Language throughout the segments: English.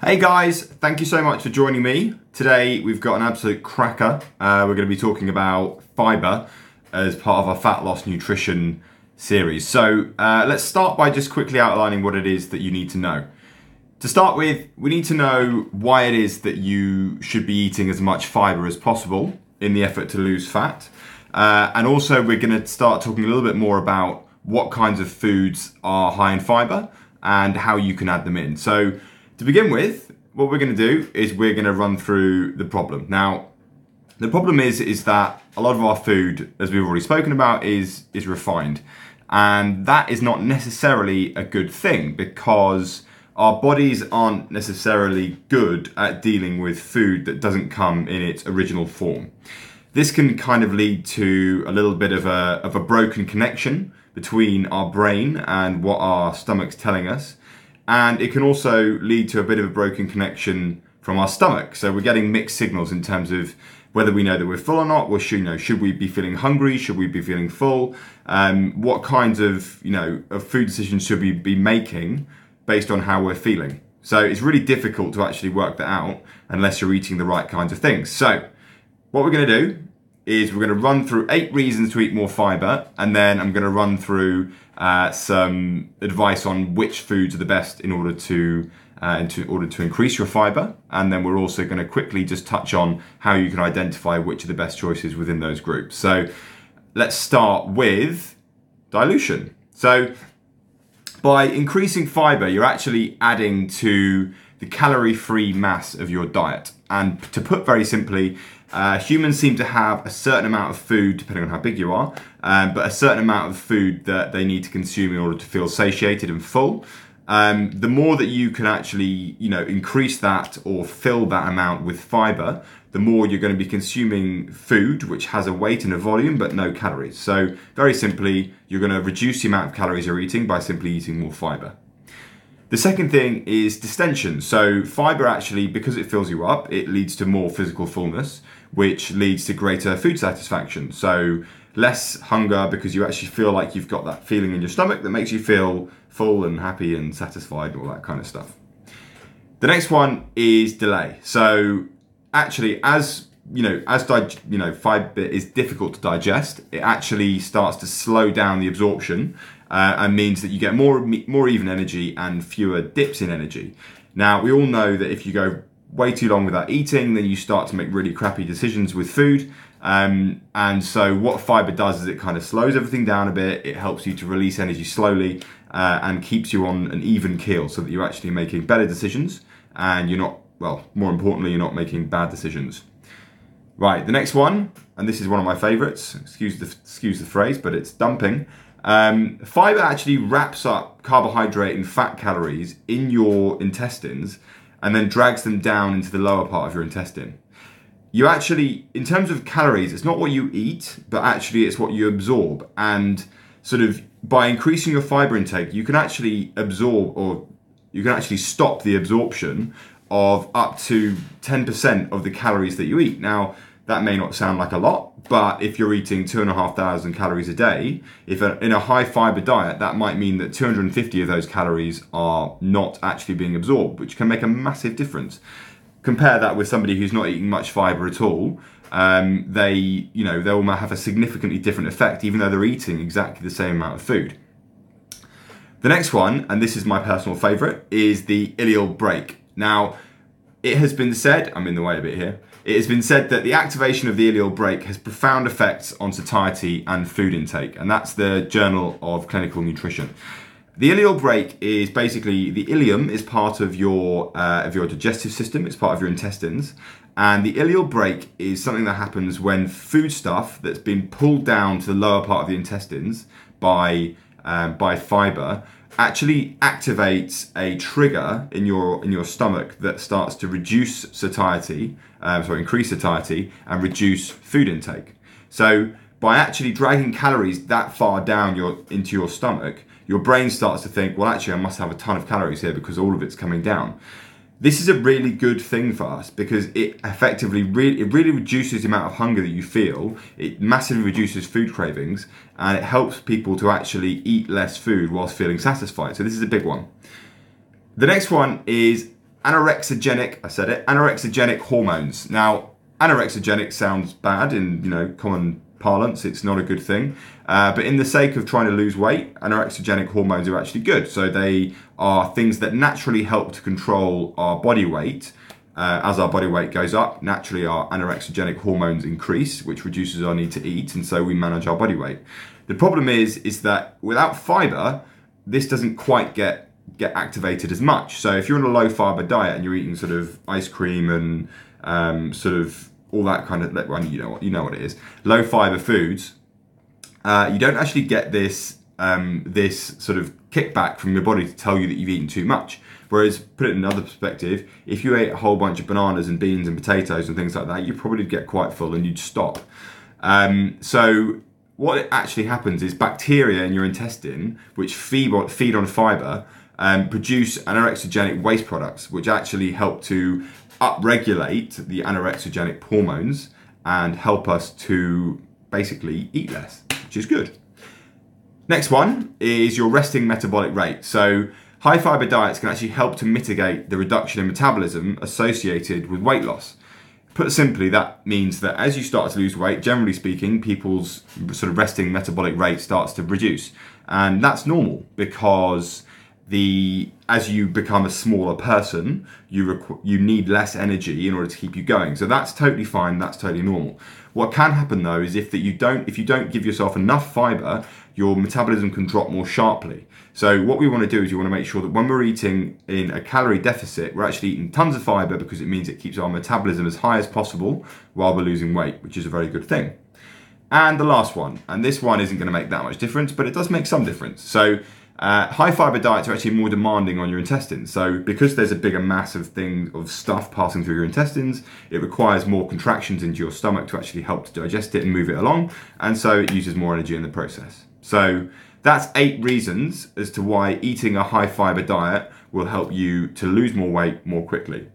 Hey guys, thank you so much for joining me. Today we've got an absolute cracker. Uh, we're going to be talking about fiber as part of our fat loss nutrition series. So uh, let's start by just quickly outlining what it is that you need to know. To start with, we need to know why it is that you should be eating as much fiber as possible in the effort to lose fat. Uh, and also, we're going to start talking a little bit more about what kinds of foods are high in fiber and how you can add them in. So, to begin with, what we're going to do is we're going to run through the problem. Now, the problem is is that a lot of our food, as we've already spoken about, is is refined, and that is not necessarily a good thing because our bodies aren't necessarily good at dealing with food that doesn't come in its original form. This can kind of lead to a little bit of a of a broken connection between our brain and what our stomach's telling us and it can also lead to a bit of a broken connection from our stomach. So we're getting mixed signals in terms of whether we know that we're full or not. Well, should, you know, should we be feeling hungry? Should we be feeling full? Um, what kinds of you know of food decisions should we be making based on how we're feeling? So it's really difficult to actually work that out unless you're eating the right kinds of things. So what we're going to do is we're going to run through eight reasons to eat more fiber, and then I'm going to run through uh, some advice on which foods are the best in order to uh, in order to increase your fiber, and then we're also going to quickly just touch on how you can identify which are the best choices within those groups. So let's start with dilution. So by increasing fiber, you're actually adding to the calorie-free mass of your diet. And to put very simply, uh, humans seem to have a certain amount of food, depending on how big you are, um, but a certain amount of food that they need to consume in order to feel satiated and full. Um, the more that you can actually, you know, increase that or fill that amount with fiber, the more you're going to be consuming food which has a weight and a volume but no calories. So, very simply, you're going to reduce the amount of calories you're eating by simply eating more fiber. The second thing is distension. So, fiber actually, because it fills you up, it leads to more physical fullness, which leads to greater food satisfaction. So, less hunger because you actually feel like you've got that feeling in your stomach that makes you feel full and happy and satisfied, and all that kind of stuff. The next one is delay. So, actually, as you know, as di- you know, fiber is difficult to digest, it actually starts to slow down the absorption uh, and means that you get more more even energy and fewer dips in energy. Now we all know that if you go way too long without eating, then you start to make really crappy decisions with food. Um, and so what fiber does is it kind of slows everything down a bit. It helps you to release energy slowly uh, and keeps you on an even keel so that you're actually making better decisions and you're not, well, more importantly, you're not making bad decisions. Right, the next one, and this is one of my favorites, excuse the, excuse the phrase, but it's dumping. Um, fiber actually wraps up carbohydrate and fat calories in your intestines and then drags them down into the lower part of your intestine. You actually, in terms of calories, it's not what you eat, but actually it's what you absorb. And sort of by increasing your fiber intake, you can actually absorb or you can actually stop the absorption of up to 10% of the calories that you eat. Now, that may not sound like a lot, but if you're eating two and a half thousand calories a day, if a, in a high fiber diet, that might mean that 250 of those calories are not actually being absorbed, which can make a massive difference. Compare that with somebody who's not eating much fiber at all. Um, they, you know, they will have a significantly different effect, even though they're eating exactly the same amount of food. The next one, and this is my personal favorite, is the ileal brake. Now, it has been said, I'm in the way a bit here it has been said that the activation of the ileal brake has profound effects on satiety and food intake, and that's the Journal of Clinical Nutrition. The ileal brake is basically the ileum is part of your uh, of your digestive system. It's part of your intestines, and the ileal brake is something that happens when food stuff that's been pulled down to the lower part of the intestines by um, by fiber actually activates a trigger in your in your stomach that starts to reduce satiety, um, sorry, increase satiety and reduce food intake. So by actually dragging calories that far down your into your stomach, your brain starts to think, well, actually, I must have a ton of calories here because all of it's coming down this is a really good thing for us because it effectively really it really reduces the amount of hunger that you feel. It massively reduces food cravings and it helps people to actually eat less food whilst feeling satisfied. So this is a big one. The next one is anorexigenic, I said it, anorexigenic hormones. Now, anorexigenic sounds bad in, you know, common parlance. It's not a good thing. Uh, but in the sake of trying to lose weight, anorexigenic hormones are actually good. So they are things that naturally help to control our body weight. Uh, as our body weight goes up, naturally our anorexigenic hormones increase, which reduces our need to eat, and so we manage our body weight. The problem is, is that without fiber, this doesn't quite get get activated as much. So if you're on a low fiber diet and you're eating sort of ice cream and um, sort of all that kind of well, you know what you know what it is, low fiber foods, uh, you don't actually get this um, this sort of kickback from your body to tell you that you've eaten too much. Whereas, put it in another perspective, if you ate a whole bunch of bananas and beans and potatoes and things like that, you probably get quite full and you'd stop. Um, so, what actually happens is bacteria in your intestine, which feed on, feed on fiber, um, produce anorexigenic waste products, which actually help to upregulate the anorexigenic hormones and help us to basically eat less, which is good. Next one is your resting metabolic rate. So, high fiber diets can actually help to mitigate the reduction in metabolism associated with weight loss. Put simply, that means that as you start to lose weight, generally speaking, people's sort of resting metabolic rate starts to reduce. And that's normal because the as you become a smaller person, you requ- you need less energy in order to keep you going. So that's totally fine. That's totally normal. What can happen though is if that you don't if you don't give yourself enough fiber, your metabolism can drop more sharply. So what we want to do is you want to make sure that when we're eating in a calorie deficit, we're actually eating tons of fiber because it means it keeps our metabolism as high as possible while we're losing weight, which is a very good thing. And the last one, and this one isn't going to make that much difference, but it does make some difference. So uh, high fiber diets are actually more demanding on your intestines. So because there's a bigger mass of thing of stuff passing through your intestines, it requires more contractions into your stomach to actually help to digest it and move it along, and so it uses more energy in the process. So that's eight reasons as to why eating a high fiber diet will help you to lose more weight more quickly.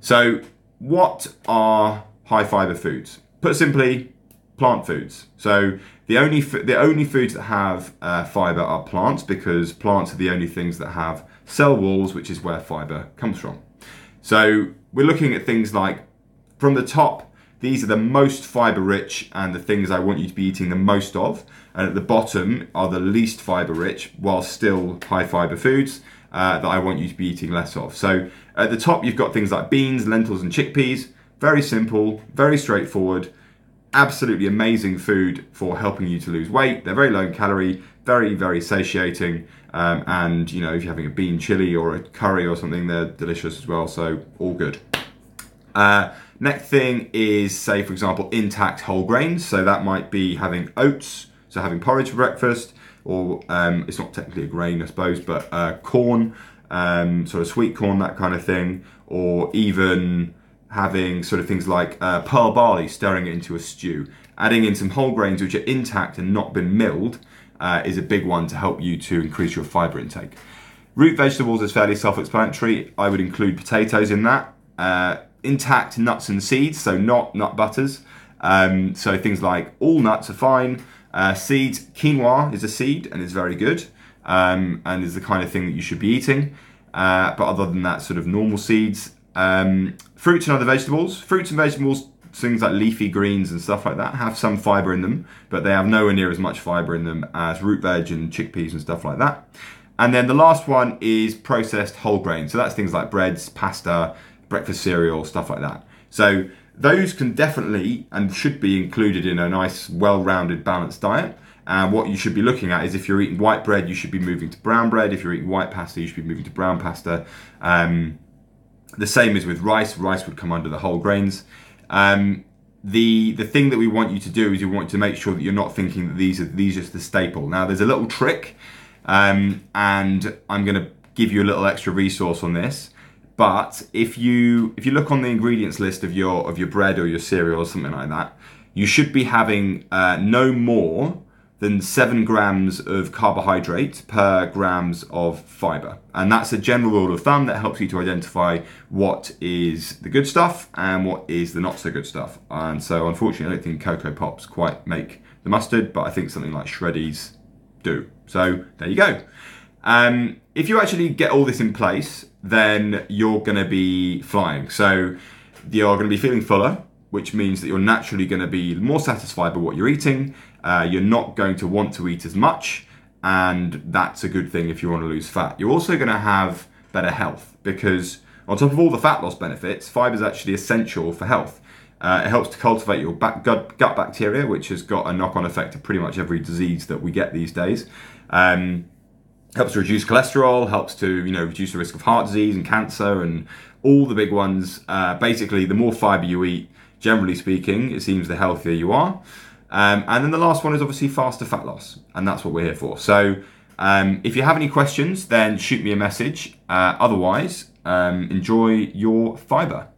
So what are high fiber foods? Put simply, plant foods. So the only the only foods that have uh, fiber are plants because plants are the only things that have cell walls, which is where fiber comes from. So we're looking at things like from the top. These are the most fiber rich and the things I want you to be eating the most of. And at the bottom are the least fiber rich, while still high fiber foods uh, that I want you to be eating less of. So at the top, you've got things like beans, lentils, and chickpeas. Very simple, very straightforward absolutely amazing food for helping you to lose weight. They're very low in calorie, very, very satiating. Um, and, you know, if you're having a bean chili or a curry or something, they're delicious as well. So, all good. Uh, next thing is, say, for example, intact whole grains. So, that might be having oats, so having porridge for breakfast, or um, it's not technically a grain, I suppose, but uh, corn, um, sort of sweet corn, that kind of thing, or even having sort of things like uh, pearl barley, stirring it into a stew. Adding in some whole grains which are intact and not been milled uh, is a big one to help you to increase your fiber intake. Root vegetables is fairly self explanatory. I would include potatoes in that. Uh, intact nuts and seeds, so not nut butters. Um, so things like all nuts are fine. Uh, seeds, quinoa is a seed and is very good um, and is the kind of thing that you should be eating. Uh, but other than that, sort of normal seeds, um, fruits and other vegetables. Fruits and vegetables, things like leafy greens and stuff like that, have some fiber in them, but they have nowhere near as much fiber in them as root veg and chickpeas and stuff like that. And then the last one is processed whole grain. So that's things like breads, pasta, breakfast cereal, stuff like that. So those can definitely and should be included in a nice, well rounded, balanced diet. And what you should be looking at is if you're eating white bread, you should be moving to brown bread. If you're eating white pasta, you should be moving to brown pasta. Um, the same as with rice. Rice would come under the whole grains. Um, the the thing that we want you to do is you want to make sure that you're not thinking that these are these are just the staple. Now there's a little trick, um, and I'm going to give you a little extra resource on this. But if you if you look on the ingredients list of your of your bread or your cereal or something like that, you should be having uh, no more than seven grams of carbohydrate per grams of fiber. And that's a general rule of thumb that helps you to identify what is the good stuff and what is the not so good stuff. And so, unfortunately, I don't think Coco Pops quite make the mustard, but I think something like Shreddies do. So, there you go. Um, if you actually get all this in place, then you're going to be flying. So you're going to be feeling fuller, which means that you're naturally going to be more satisfied by what you're eating. Uh, you're not going to want to eat as much, and that's a good thing if you want to lose fat. You're also going to have better health because, on top of all the fat loss benefits, fiber is actually essential for health. Uh, it helps to cultivate your gut, gut, bacteria, which has got a knock on effect to pretty much every disease that we get these days. Um, helps to reduce cholesterol, helps to you know reduce the risk of heart disease and cancer and all the big ones. Uh, basically, the more fiber you eat, generally speaking, it seems the healthier you are. Um, and then the last one is obviously faster fat loss, and that's what we're here for. So um, if you have any questions, then shoot me a message. Uh, otherwise, um, enjoy your fiber.